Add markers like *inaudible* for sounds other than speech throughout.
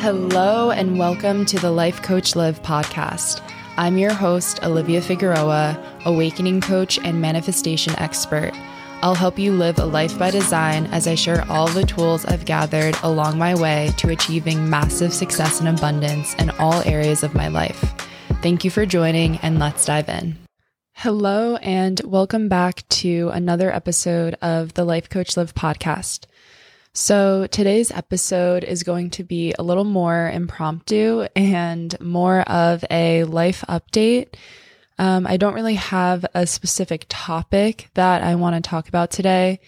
Hello, and welcome to the Life Coach Live podcast. I'm your host, Olivia Figueroa, awakening coach and manifestation expert. I'll help you live a life by design as I share all the tools I've gathered along my way to achieving massive success and abundance in all areas of my life. Thank you for joining, and let's dive in. Hello, and welcome back to another episode of the Life Coach Live podcast. So, today's episode is going to be a little more impromptu and more of a life update. Um, I don't really have a specific topic that I want to talk about today,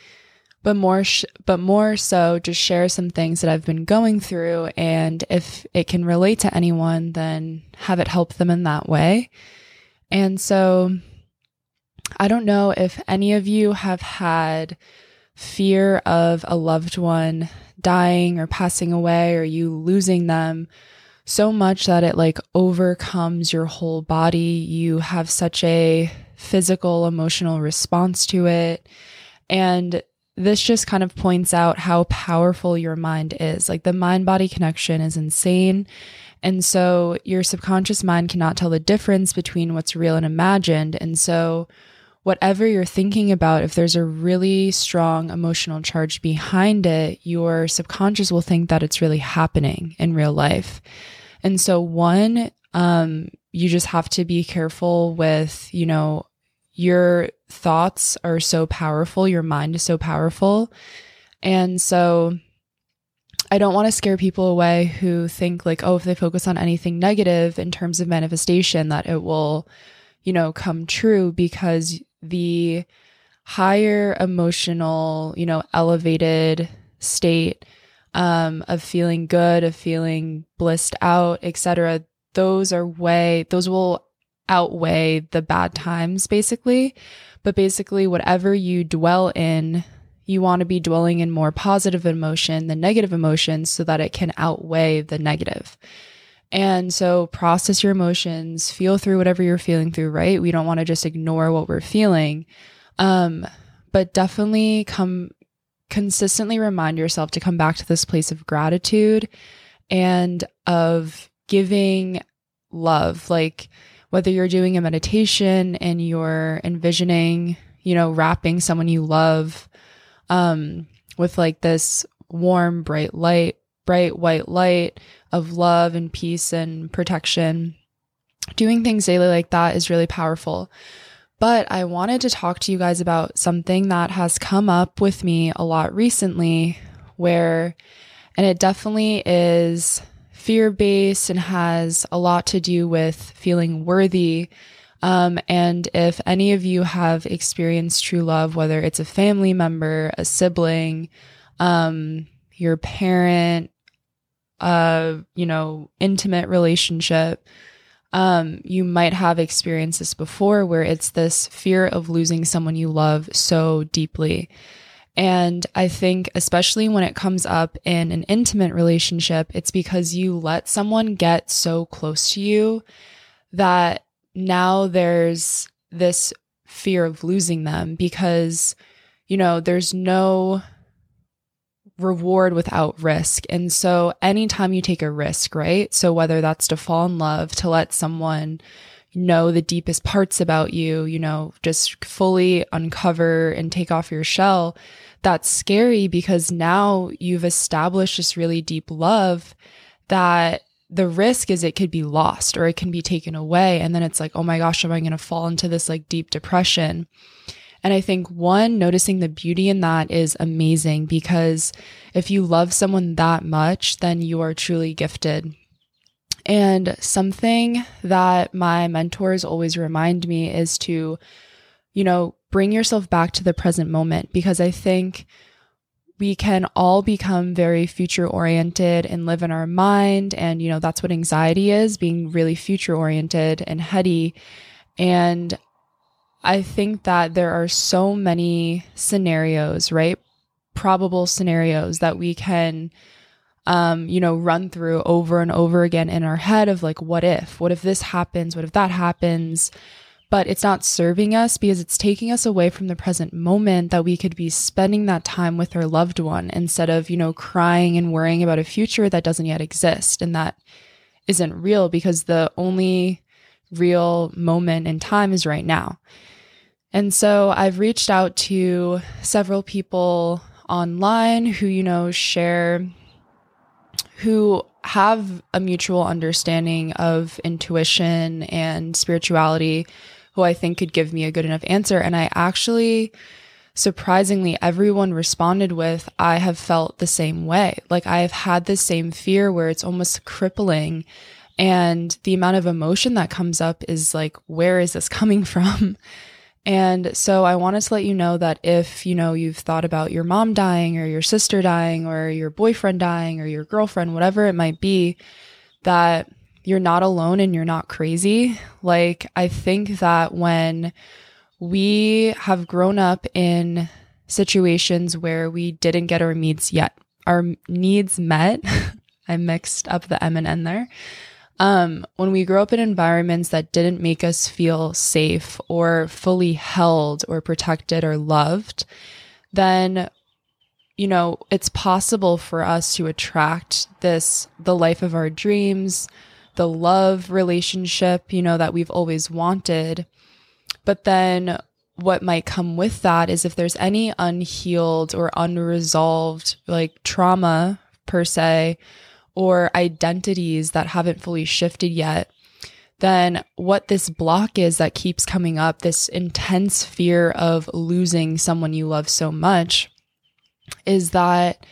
but more, sh- but more so just share some things that I've been going through. And if it can relate to anyone, then have it help them in that way. And so I don't know if any of you have had fear of a loved one dying or passing away or you losing them so much that it like overcomes your whole body. You have such a physical, emotional response to it. And this just kind of points out how powerful your mind is. Like the mind body connection is insane. And so your subconscious mind cannot tell the difference between what's real and imagined. And so whatever you're thinking about, if there's a really strong emotional charge behind it, your subconscious will think that it's really happening in real life. And so, one, um, you just have to be careful with, you know, your thoughts are so powerful, your mind is so powerful. And so, I don't want to scare people away who think, like, oh, if they focus on anything negative in terms of manifestation, that it will, you know, come true because the higher emotional, you know, elevated state um, of feeling good, of feeling blissed out, etc. Those are way, those will outweigh the bad times basically. But basically, whatever you dwell in, you want to be dwelling in more positive emotion than negative emotions so that it can outweigh the negative. And so process your emotions, feel through whatever you're feeling through, right? We don't want to just ignore what we're feeling. Um, but definitely come consistently remind yourself to come back to this place of gratitude and of giving love. Like whether you're doing a meditation and you're envisioning, you know, wrapping someone you love um, with like this warm, bright light, bright white light of love and peace and protection. Doing things daily like that is really powerful. But I wanted to talk to you guys about something that has come up with me a lot recently, where, and it definitely is fear based and has a lot to do with feeling worthy. Um, and if any of you have experienced true love, whether it's a family member, a sibling, um, your parent, uh, you know, intimate relationship, um, you might have experienced this before where it's this fear of losing someone you love so deeply. And I think, especially when it comes up in an intimate relationship, it's because you let someone get so close to you that now there's this fear of losing them because, you know, there's no reward without risk. And so anytime you take a risk, right? So whether that's to fall in love, to let someone know the deepest parts about you, you know, just fully uncover and take off your shell, that's scary because now you've established this really deep love that the risk is it could be lost or it can be taken away. And then it's like, oh my gosh, am I going to fall into this like deep depression? And I think one, noticing the beauty in that is amazing because if you love someone that much, then you are truly gifted. And something that my mentors always remind me is to, you know, bring yourself back to the present moment because I think we can all become very future oriented and live in our mind. And, you know, that's what anxiety is being really future oriented and heady. And I think that there are so many scenarios, right? Probable scenarios that we can, um, you know, run through over and over again in our head of like, what if? What if this happens? What if that happens? but it's not serving us because it's taking us away from the present moment that we could be spending that time with our loved one instead of, you know, crying and worrying about a future that doesn't yet exist and that isn't real because the only real moment in time is right now. And so I've reached out to several people online who, you know, share, who have a mutual understanding of intuition and spirituality, who I think could give me a good enough answer. And I actually, surprisingly, everyone responded with, I have felt the same way. Like I have had the same fear where it's almost crippling. And the amount of emotion that comes up is like, where is this coming *laughs* from? And so I wanted to let you know that if, you know, you've thought about your mom dying or your sister dying or your boyfriend dying or your girlfriend, whatever it might be, that you're not alone and you're not crazy. Like, I think that when we have grown up in situations where we didn't get our needs yet, our needs met, *laughs* I mixed up the M and N there. Um, when we grow up in environments that didn't make us feel safe or fully held or protected or loved, then you know, it's possible for us to attract this, the life of our dreams, the love relationship, you know, that we've always wanted. But then what might come with that is if there's any unhealed or unresolved, like trauma per se, or identities that haven't fully shifted yet, then what this block is that keeps coming up, this intense fear of losing someone you love so much, is that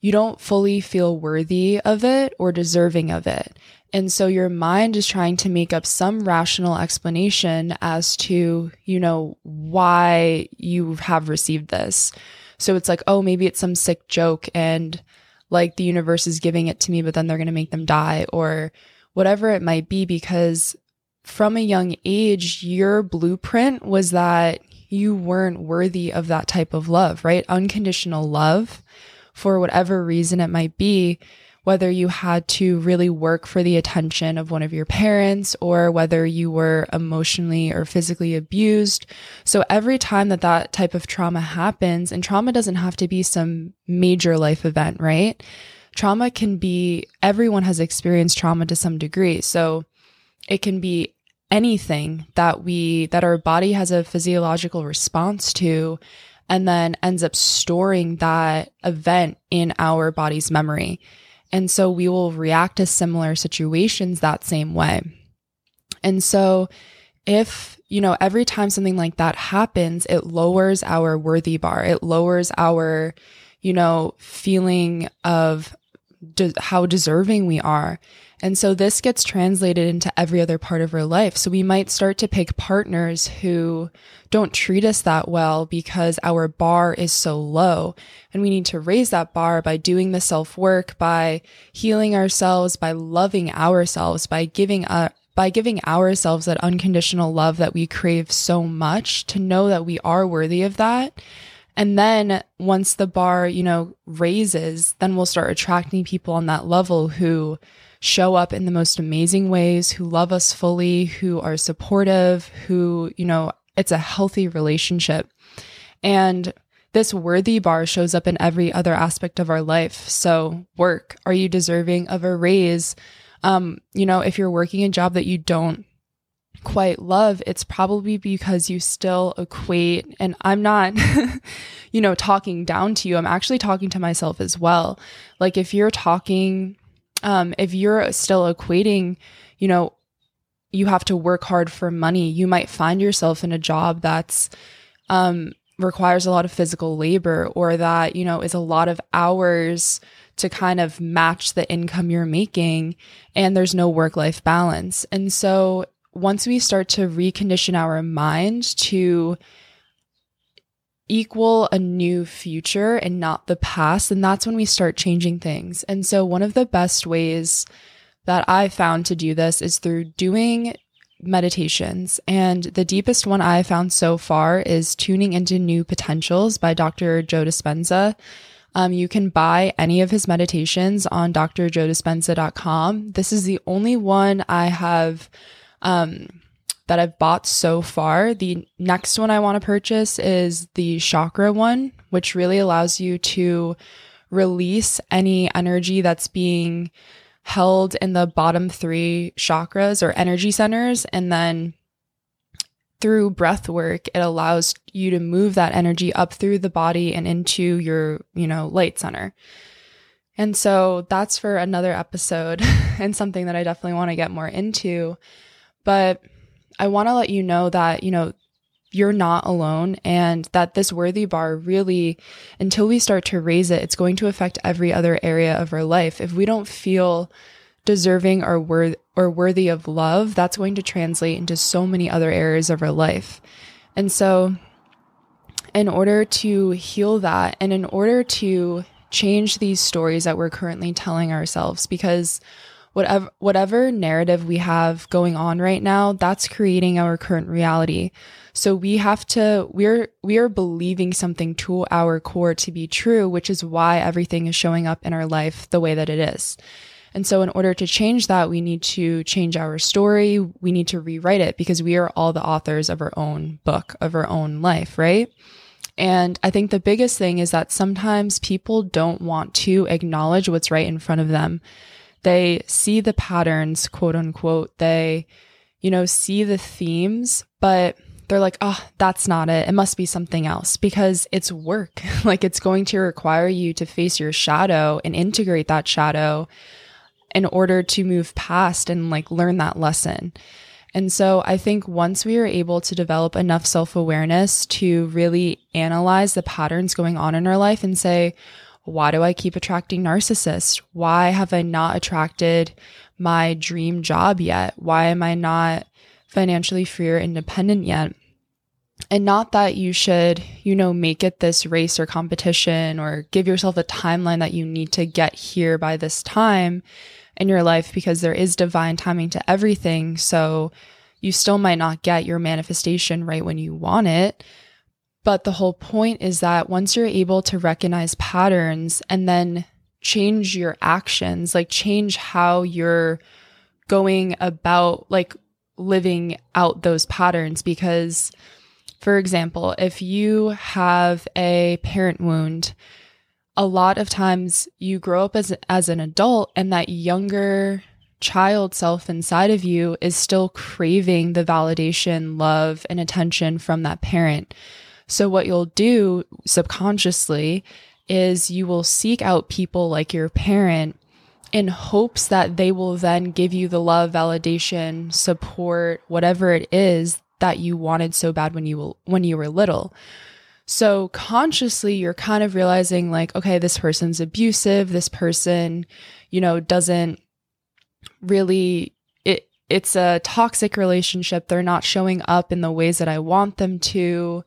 you don't fully feel worthy of it or deserving of it. And so your mind is trying to make up some rational explanation as to, you know, why you have received this. So it's like, oh, maybe it's some sick joke and like the universe is giving it to me, but then they're going to make them die or whatever it might be. Because from a young age, your blueprint was that you weren't worthy of that type of love, right? Unconditional love for whatever reason it might be whether you had to really work for the attention of one of your parents or whether you were emotionally or physically abused. So every time that that type of trauma happens, and trauma doesn't have to be some major life event, right? Trauma can be, everyone has experienced trauma to some degree. So it can be anything that we, that our body has a physiological response to and then ends up storing that event in our body's memory. And so we will react to similar situations that same way. And so if, you know, every time something like that happens, it lowers our worthy bar. It lowers our, you know, feeling of de- how deserving we are. And so this gets translated into every other part of our life. So we might start to pick partners who don't treat us that well because our bar is so low. And we need to raise that bar by doing the self work, by healing ourselves, by loving ourselves, by giving up. By giving ourselves that unconditional love that we crave so much to know that we are worthy of that. And then once the bar, you know, raises, then we'll start attracting people on that level who show up in the most amazing ways, who love us fully, who are supportive, who, you know, it's a healthy relationship. And this worthy bar shows up in every other aspect of our life. So, work. Are you deserving of a raise? Um, you know, if you're working a job that you don't quite love, it's probably because you still equate, and I'm not, *laughs* you know, talking down to you. I'm actually talking to myself as well. Like, if you're talking um, if you're still equating, you know, you have to work hard for money, you might find yourself in a job that's um, requires a lot of physical labor or that, you know, is a lot of hours to kind of match the income you're making and there's no work life balance. And so once we start to recondition our mind to equal a new future and not the past, and that's when we start changing things. And so, one of the best ways that I found to do this is through doing meditations. And the deepest one I found so far is Tuning into New Potentials by Dr. Joe Dispenza. Um, you can buy any of his meditations on drjoedispenza.com. This is the only one I have um, that I've bought so far. The next one I want to purchase is the chakra one, which really allows you to release any energy that's being held in the bottom three chakras or energy centers. And then through breath work, it allows you to move that energy up through the body and into your, you know, light center. And so that's for another episode *laughs* and something that I definitely want to get more into. But I want to let you know that, you know, you're not alone and that this worthy bar really, until we start to raise it, it's going to affect every other area of our life. If we don't feel deserving or worth or worthy of love, that's going to translate into so many other areas of our life. And so in order to heal that and in order to change these stories that we're currently telling ourselves because whatever whatever narrative we have going on right now that's creating our current reality. So we have to we're we are believing something to our core to be true which is why everything is showing up in our life the way that it is. And so in order to change that we need to change our story. We need to rewrite it because we are all the authors of our own book of our own life right? And I think the biggest thing is that sometimes people don't want to acknowledge what's right in front of them. They see the patterns, quote unquote. They, you know, see the themes, but they're like, oh, that's not it. It must be something else because it's work. *laughs* like it's going to require you to face your shadow and integrate that shadow in order to move past and like learn that lesson. And so I think once we are able to develop enough self awareness to really analyze the patterns going on in our life and say, why do I keep attracting narcissists? Why have I not attracted my dream job yet? Why am I not financially free or independent yet? And not that you should, you know, make it this race or competition or give yourself a timeline that you need to get here by this time in your life because there is divine timing to everything. So you still might not get your manifestation right when you want it. But the whole point is that once you're able to recognize patterns and then change your actions, like change how you're going about like living out those patterns, because for example, if you have a parent wound, a lot of times you grow up as as an adult and that younger child self inside of you is still craving the validation, love, and attention from that parent. So what you'll do subconsciously is you will seek out people like your parent in hopes that they will then give you the love, validation, support, whatever it is that you wanted so bad when you when you were little. So consciously, you're kind of realizing, like, okay, this person's abusive. This person, you know, doesn't really, it, it's a toxic relationship. They're not showing up in the ways that I want them to.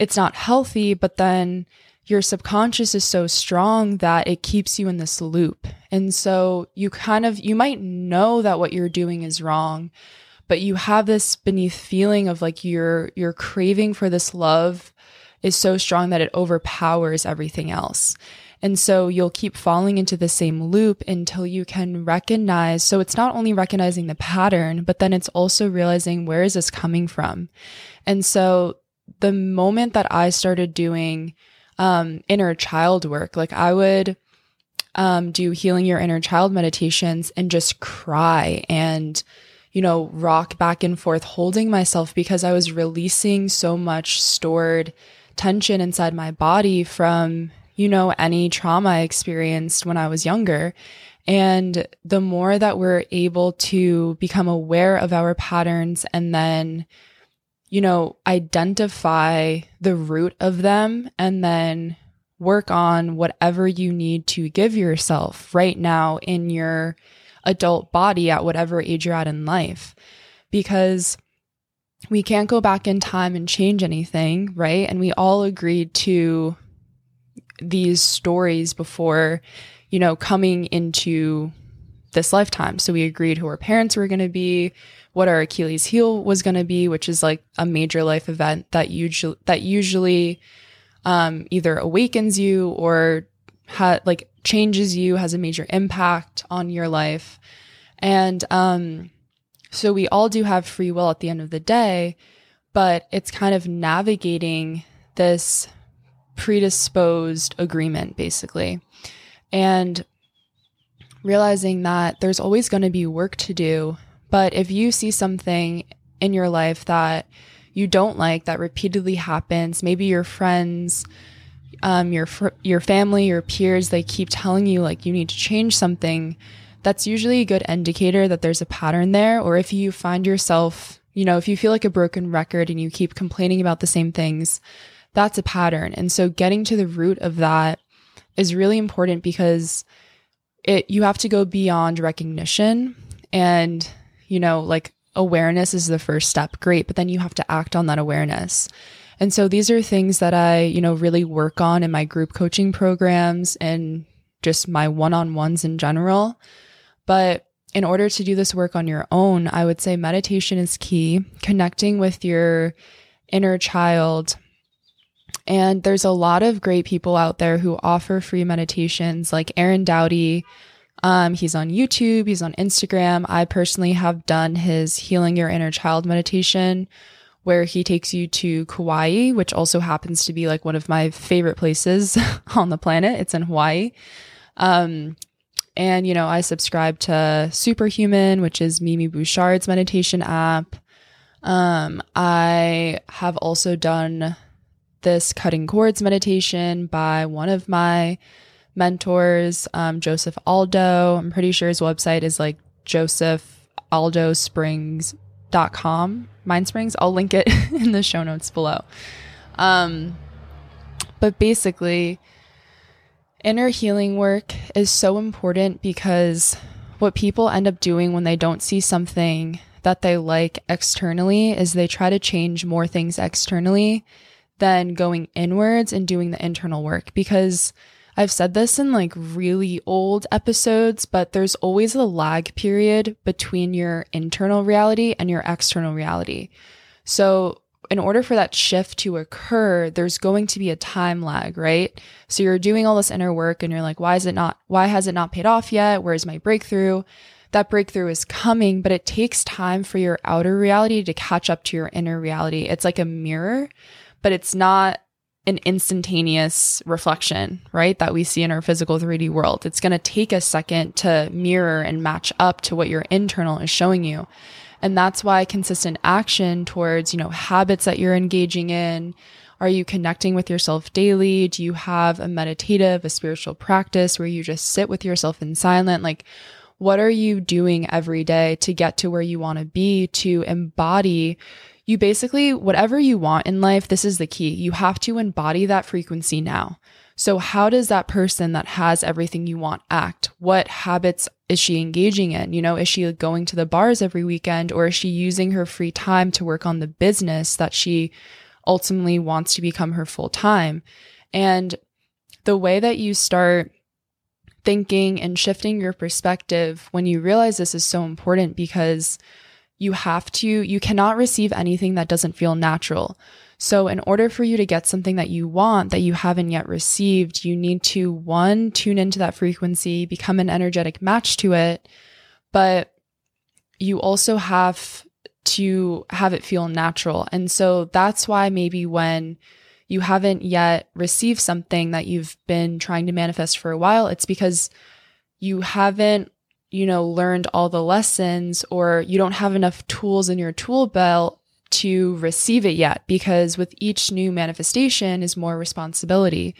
It's not healthy, but then your subconscious is so strong that it keeps you in this loop. And so you kind of, you might know that what you're doing is wrong, but you have this beneath feeling of like you're, you're craving for this love is so strong that it overpowers everything else. And so you'll keep falling into the same loop until you can recognize. So it's not only recognizing the pattern, but then it's also realizing where is this coming from? And so the moment that I started doing um, inner child work, like I would um, do healing your inner child meditations and just cry and you know, rock back and forth, holding myself because I was releasing so much stored tension inside my body from, you know, any trauma I experienced when I was younger. And the more that we're able to become aware of our patterns and then, you know, identify the root of them and then work on whatever you need to give yourself right now in your adult body at whatever age you're at in life. Because we can't go back in time and change anything, right? And we all agreed to these stories before, you know, coming into this lifetime. So we agreed who our parents were going to be, what our Achilles heel was going to be, which is like a major life event that usually that usually um, either awakens you or ha- like changes you, has a major impact on your life. And um, So we all do have free will at the end of the day, but it's kind of navigating this predisposed agreement, basically. And realizing that there's always going to be work to do. But if you see something in your life that you don't like that repeatedly happens, maybe your friends, um, your fr- your family, your peers, they keep telling you like you need to change something. That's usually a good indicator that there's a pattern there. Or if you find yourself, you know, if you feel like a broken record and you keep complaining about the same things, that's a pattern. And so getting to the root of that is really important because it you have to go beyond recognition and you know like awareness is the first step. Great. But then you have to act on that awareness. And so these are things that i you know really work on in my group coaching programs and just my one-on-ones in general. But in order to do this work on your own i would say meditation is key. Connecting with your inner child and there's a lot of great people out there who offer free meditations, like Aaron Doughty. Um, he's on YouTube, he's on Instagram. I personally have done his Healing Your Inner Child meditation, where he takes you to Kauai, which also happens to be like one of my favorite places *laughs* on the planet. It's in Hawaii. Um, and, you know, I subscribe to Superhuman, which is Mimi Bouchard's meditation app. Um, I have also done this cutting cords meditation by one of my mentors, um, Joseph Aldo. I'm pretty sure his website is like josephaldosprings.com, Mind Springs. I'll link it *laughs* in the show notes below. Um, but basically, inner healing work is so important because what people end up doing when they don't see something that they like externally is they try to change more things externally than going inwards and doing the internal work because I've said this in like really old episodes, but there's always a lag period between your internal reality and your external reality. So, in order for that shift to occur, there's going to be a time lag, right? So you're doing all this inner work and you're like, why is it not, why has it not paid off yet? Where's my breakthrough? That breakthrough is coming, but it takes time for your outer reality to catch up to your inner reality. It's like a mirror but it's not an instantaneous reflection, right? That we see in our physical 3D world. It's going to take a second to mirror and match up to what your internal is showing you. And that's why consistent action towards, you know, habits that you're engaging in. Are you connecting with yourself daily? Do you have a meditative, a spiritual practice where you just sit with yourself in silent? Like, what are you doing every day to get to where you want to be to embody you basically, whatever you want in life, this is the key. You have to embody that frequency now. So, how does that person that has everything you want act? What habits is she engaging in? You know, is she going to the bars every weekend or is she using her free time to work on the business that she ultimately wants to become her full time? And the way that you start thinking and shifting your perspective when you realize this is so important because you have to, you cannot receive anything that doesn't feel natural. So, in order for you to get something that you want that you haven't yet received, you need to one, tune into that frequency, become an energetic match to it. But you also have to have it feel natural. And so that's why maybe when you haven't yet received something that you've been trying to manifest for a while, it's because you haven't you know, learned all the lessons or you don't have enough tools in your tool belt to receive it yet because with each new manifestation is more responsibility.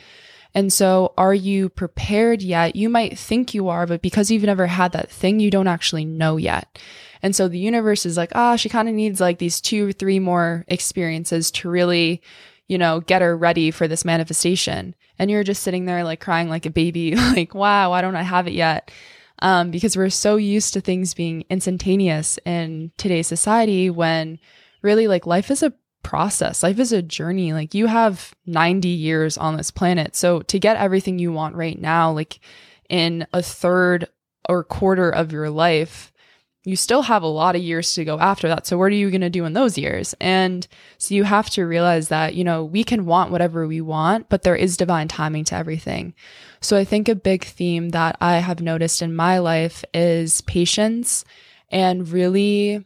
And so, are you prepared yet? You might think you are, but because you've never had that thing, you don't actually know yet. And so the universe is like, ah, oh, she kind of needs like these two or three more experiences to really, you know, get her ready for this manifestation. And you're just sitting there like crying like a baby, *laughs* like, wow, why don't I have it yet? Um, because we're so used to things being instantaneous in today's society when really like life is a process. Life is a journey. Like you have 90 years on this planet. So to get everything you want right now, like in a third or quarter of your life, you still have a lot of years to go after that. So what are you going to do in those years? And so you have to realize that, you know, we can want whatever we want, but there is divine timing to everything. So I think a big theme that I have noticed in my life is patience and really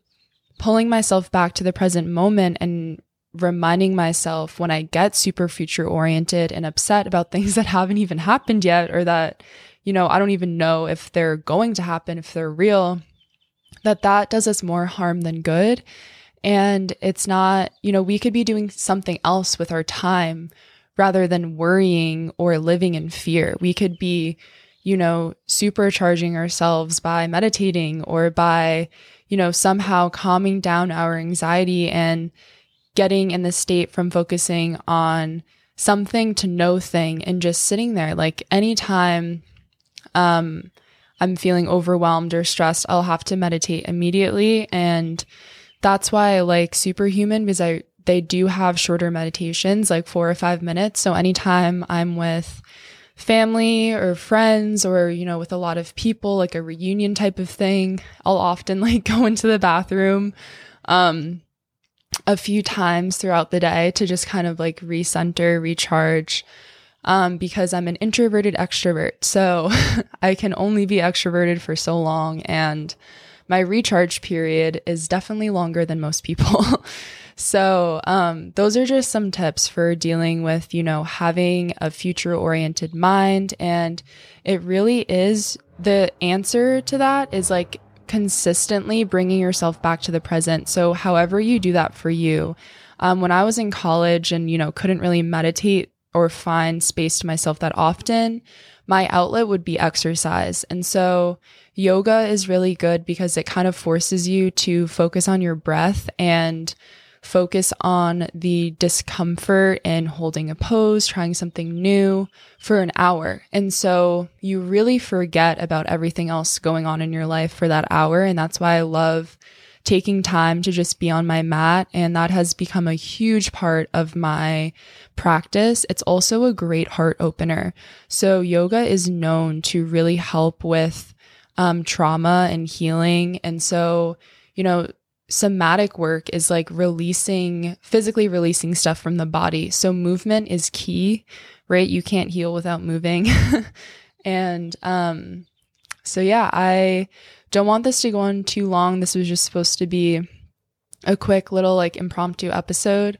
pulling myself back to the present moment and reminding myself when I get super future oriented and upset about *laughs* things that haven't even happened yet or that, you know, I don't even know if they're going to happen, if they're real, that that does us more harm than good. And it's not, you know, we could be doing something else with our time rather than worrying or living in fear. We could be, you know, supercharging ourselves by meditating or by, you know, somehow calming down our anxiety and getting in the state from focusing on something to no thing and just sitting there. Like anytime um, I'm feeling overwhelmed or stressed, I'll have to meditate immediately. And that's why I like Superhuman because I they do have shorter meditations, like four or five minutes. So anytime I'm with family or friends or, you know, with a lot of people, like a reunion type of thing, I'll often *laughs* like go into the bathroom um, a few times throughout the day to just kind of like recenter, recharge. Um, because I'm an introverted extrovert. So *laughs* I can only be extroverted for so long. And my recharge period is definitely longer than most people. *laughs* So, um, those are just some tips for dealing with, you know, having a future oriented mind. And it really is the answer to that is like consistently bringing yourself back to the present. So, however you do that for you. Um, when I was in college and, you know, couldn't really meditate or find space to myself that often, my outlet would be exercise. And so, yoga is really good because it kind of forces you to focus on your breath and focus on the discomfort in holding a pose, trying something new for an hour. And so you really forget about everything else going on in your life for that hour. And that's why I love taking time to just be on my mat. And that has become a huge part of my practice. It's also a great heart opener. So yoga is known to really help with um, trauma and healing. And so, you know, somatic work is like releasing, physically releasing stuff from the body. So movement is key, right? You can't heal without moving. *laughs* and um, so, yeah, I don't want this to go on too long. This was just supposed to be a quick little like impromptu episode.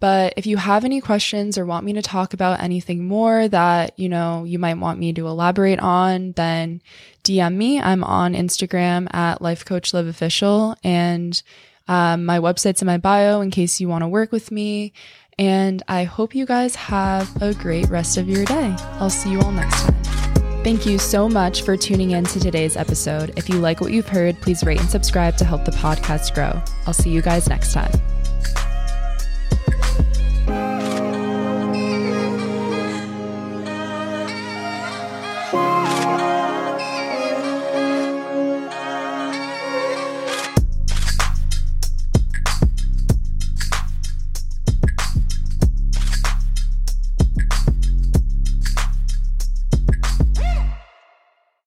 But if you have any questions or want me to talk about anything more that, you know, you might want me to elaborate on, then DM me. I'm on Instagram at Life Coach Official and um, my website's in my bio in case you want to work with me. And I hope you guys have a great rest of your day. I'll see you all next time. Thank you so much for tuning in to today's episode. If you like what you've heard, please rate and subscribe to help the podcast grow. I'll see you guys next time.